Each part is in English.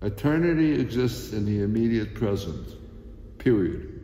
Eternity exists in the immediate present. Period.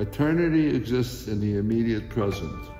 Eternity exists in the immediate present.